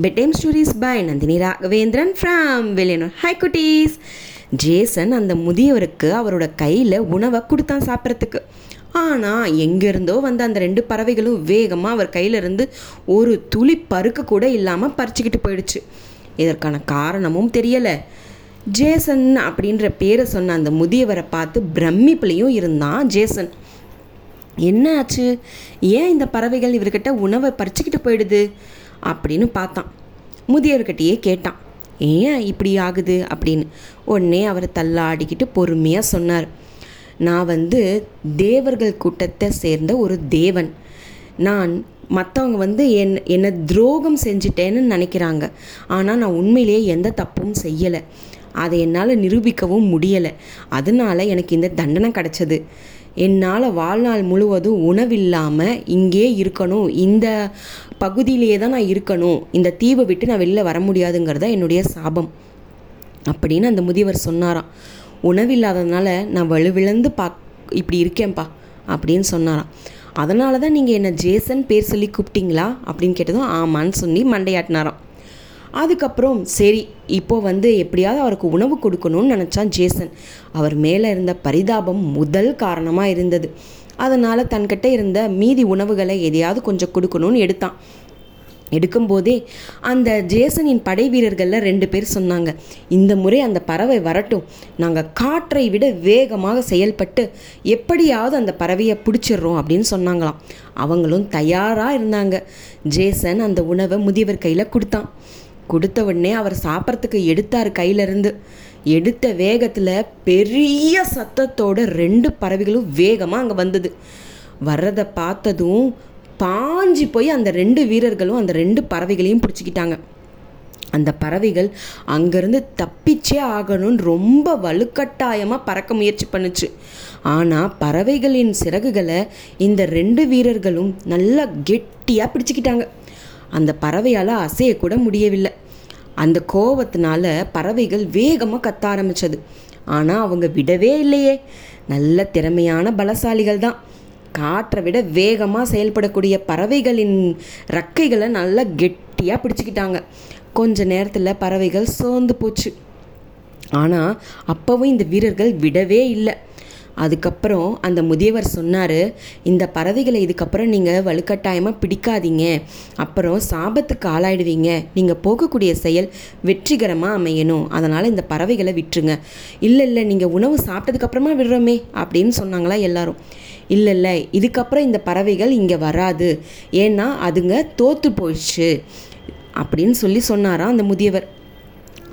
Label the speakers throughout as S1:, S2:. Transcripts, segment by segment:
S1: Bed time stories by Nandini Raghavendran from Veliyanur hi குட்டீஸ் Jason அந்த முதியவருக்கு அவரோட கையில் உணவை கொடுத்தான் சாப்பிட்றதுக்கு. ஆனால் எங்கேருந்தோ வந்து அந்த ரெண்டு பறவைகளும் வேகமாக அவர் கையிலிருந்து ஒரு துளி பருக்க கூட இல்லாமல் பறிச்சுக்கிட்டு போயிடுச்சு. இதற்கான காரணமும் தெரியலை. ஜேசன் அப்படின்ற பேரை சொன்ன அந்த முதியவரை பார்த்து பிரமிப்புலேயும் இருந்தான் ஜேசன் என்ன ஆச்சு? ஏன் இந்த பறவைகள் இவர்கிட்ட உணவை பறிச்சுக்கிட்டு போயிடுது? அப்படின்னு பார்த்தான். முதியவர்கிட்டயே கேட்டான். ஏன் இப்படி ஆகுது? அப்படின்னு. உடனே அவர் தள்ளாடிக்கிட்டு பொறுமையாக சொன்னார். நான் வந்து தேவர்கள் கூட்டத்தை சேர்ந்த ஒரு தேவன். நான் மற்றவங்க வந்து என் என்னை துரோகம் செஞ்சிட்டேன்னு நினைக்கிறாங்க. ஆனால் நான் உண்மையிலேயே எந்த தப்பும் செய்யலை. அதை என்னால் நிரூபிக்கவும் முடியலை. அதனால எனக்கு இந்த தண்டனை கிடச்சது. என்னால் வாழ்நாள் முழுவதும் உணவில்லாமல் இங்கே இருக்கணும். இந்த பகுதியிலேயே தான் நான் இருக்கணும். இந்த தீவை விட்டு நான் வெளியில் வர முடியாதுங்கிறத என்னுடைய சாபம். அப்படின்னு அந்த முதியவர் சொன்னாராம். உணவில்லாததுனால நான் வலுவிழந்து பா இப்படி இருக்கேன்ப்பா அப்படின்னு சொன்னாராம். அதனால தான் நீங்கள் என்னை ஜேசன் பேர் சொல்லி கூப்பிட்டீங்களா? அப்படின்னு கேட்டதும் ஆமான்னு சொல்லி மண்டையாட்டினாராம். அதுக்கப்புறம் சரி இப்போ வந்து எப்படியாவது அவருக்கு உணவு கொடுக்கணும்னு நினச்சான் ஜேசன். அவர் மேலே இருந்த பரிதாபம் முதல் காரணமாக இருந்தது. அதனால் தன்கிட்ட இருந்த மீதி உணவுகளை எதையாவது கொஞ்சம் கொடுக்கணும்னு எடுத்தான். எடுக்கும்போதே அந்த ஜேசனின் படை வீரர்களில் ரெண்டு பேர் சொன்னாங்க இந்த முறை அந்த பறவை வரட்டும். நாங்கள் காற்றை விட வேகமாக செயல்பட்டு எப்படியாவது அந்த பறவையை பிடிச்சிடுறோம் அப்படின்னு சொன்னாங்களாம். அவங்களும் தயாராக இருந்தாங்க. ஜேசன் அந்த உணவை முதியவர் கையில் கொடுத்தான். கொடுத்த உடனே அவர் சாப்பிட்றதுக்கு எடுத்தார் கையிலேருந்து. எடுத்த வேகத்தில் பெரிய சத்தத்தோட ரெண்டு பறவைகளும் வேகமாக அங்கே வந்தது. வர்றதை பார்த்ததும் பாஞ்சு போய் அந்த ரெண்டு வீரர்களும் அந்த ரெண்டு பறவைகளையும் பிடிச்சிக்கிட்டாங்க. அந்த பறவைகள் அங்கேருந்து தப்பிச்சே ஆகணும்னு ரொம்ப வலுக்கட்டாயமாக பறக்க முயற்சி பண்ணுச்சு. ஆனால் பறவைகளின் சிறகுகளை இந்த ரெண்டு வீரர்களும் நல்லா கெட்டியாக பிடிச்சிக்கிட்டாங்க. அந்த பறவையால் அசையக்கூட முடியவில்லை. அந்த கோபத்தினால பறவைகள் வேகமாக கத்த ஆரம்பிச்சது. ஆனால் அவங்க விடவே இல்லையே. நல்ல திறமையான பலசாலிகள் தான். காற்றை விட வேகமாக செயல்படக்கூடிய பறவைகளின் ரக்கைகளை நல்லா கெட்டியாக பிடிச்சிக்கிட்டாங்க. கொஞ்ச நேரத்தில் பறவைகள் சோர்ந்து போச்சு. ஆனால் அப்போவும் இந்த வீரர்கள் விடவே இல்லை. அதுக்கப்புறம் அந்த முதியவர் சொன்னார் இந்த பறவைகளை இதுக்கப்புறம் நீங்கள் வலுக்கட்டாயமாக பிடிக்காதீங்க. அப்புறம் சாபத்துக்கு ஆளாயிடுவீங்க. நீங்கள் போகக்கூடிய செயல் வெற்றிகரமாக அமையணும். அதனால் இந்த பறவைகளை விட்டுருங்க. இல்லை இல்லை நீங்கள் உணவு சாப்பிட்டதுக்கப்புறமா விடுறோமே அப்படின்னு சொன்னாங்களா எல்லாரும். இல்லை இல்லை இதுக்கப்புறம் இந்த பறவைகள் இங்கே வராது. ஏன்னா அதுங்க தோற்று போயிடுச்சு அப்படின்னு சொல்லி சொன்னாராம் அந்த முதியவர்.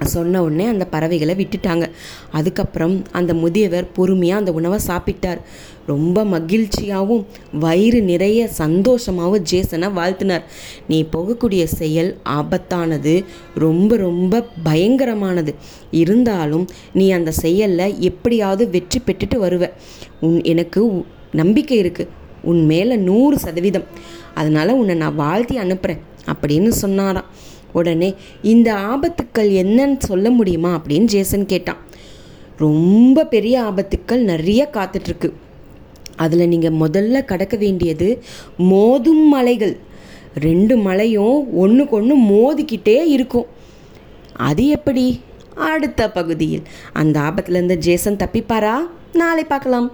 S1: சொன்ன உடனே அந்த பறவைகளை விட்டுட்டாங்க. அதுக்கப்புறம் அந்த முதியவர் பொறுமையாக அந்த உணவை சாப்பிட்டார். ரொம்ப மகிழ்ச்சியாகவும் வயிறு நிறைய சந்தோஷமாகவும் ஜேசனை வாழ்த்தினார். நீ போகக்கூடிய செயல் ஆபத்தானது ரொம்ப ரொம்ப பயங்கரமானது. இருந்தாலும் நீ அந்த செயலில் எப்படியாவது வெற்றி பெற்றுட்டு வருவ. உன் எனக்கு நம்பிக்கை இருக்குது உன் மேலே நூறு சதவீதம். அதனால் உன்னை நான் வாழ்த்தி அனுப்புகிறேன் அப்படின்னு சொன்னாராம். உடனே இந்த ஆபத்துக்கள் என்னன்னு சொல்ல முடியுமா? அப்படின்னு ஜேசன் கேட்டான். ரொம்ப பெரிய ஆபத்துக்கள் நிறைய காத்துட்ருக்கு. அதில் நீங்கள் முதல்ல கடக்க வேண்டியது மோதும் மலைகள். ரெண்டு மலையும் ஒன்றுக்கு ஒன்று மோதிக்கிட்டே இருக்கும். அது எப்படி? அடுத்த பகுதியில். அந்த ஆபத்துலேருந்து ஜேசன் தப்பிப்பாரா? நாளை பார்க்கலாம்.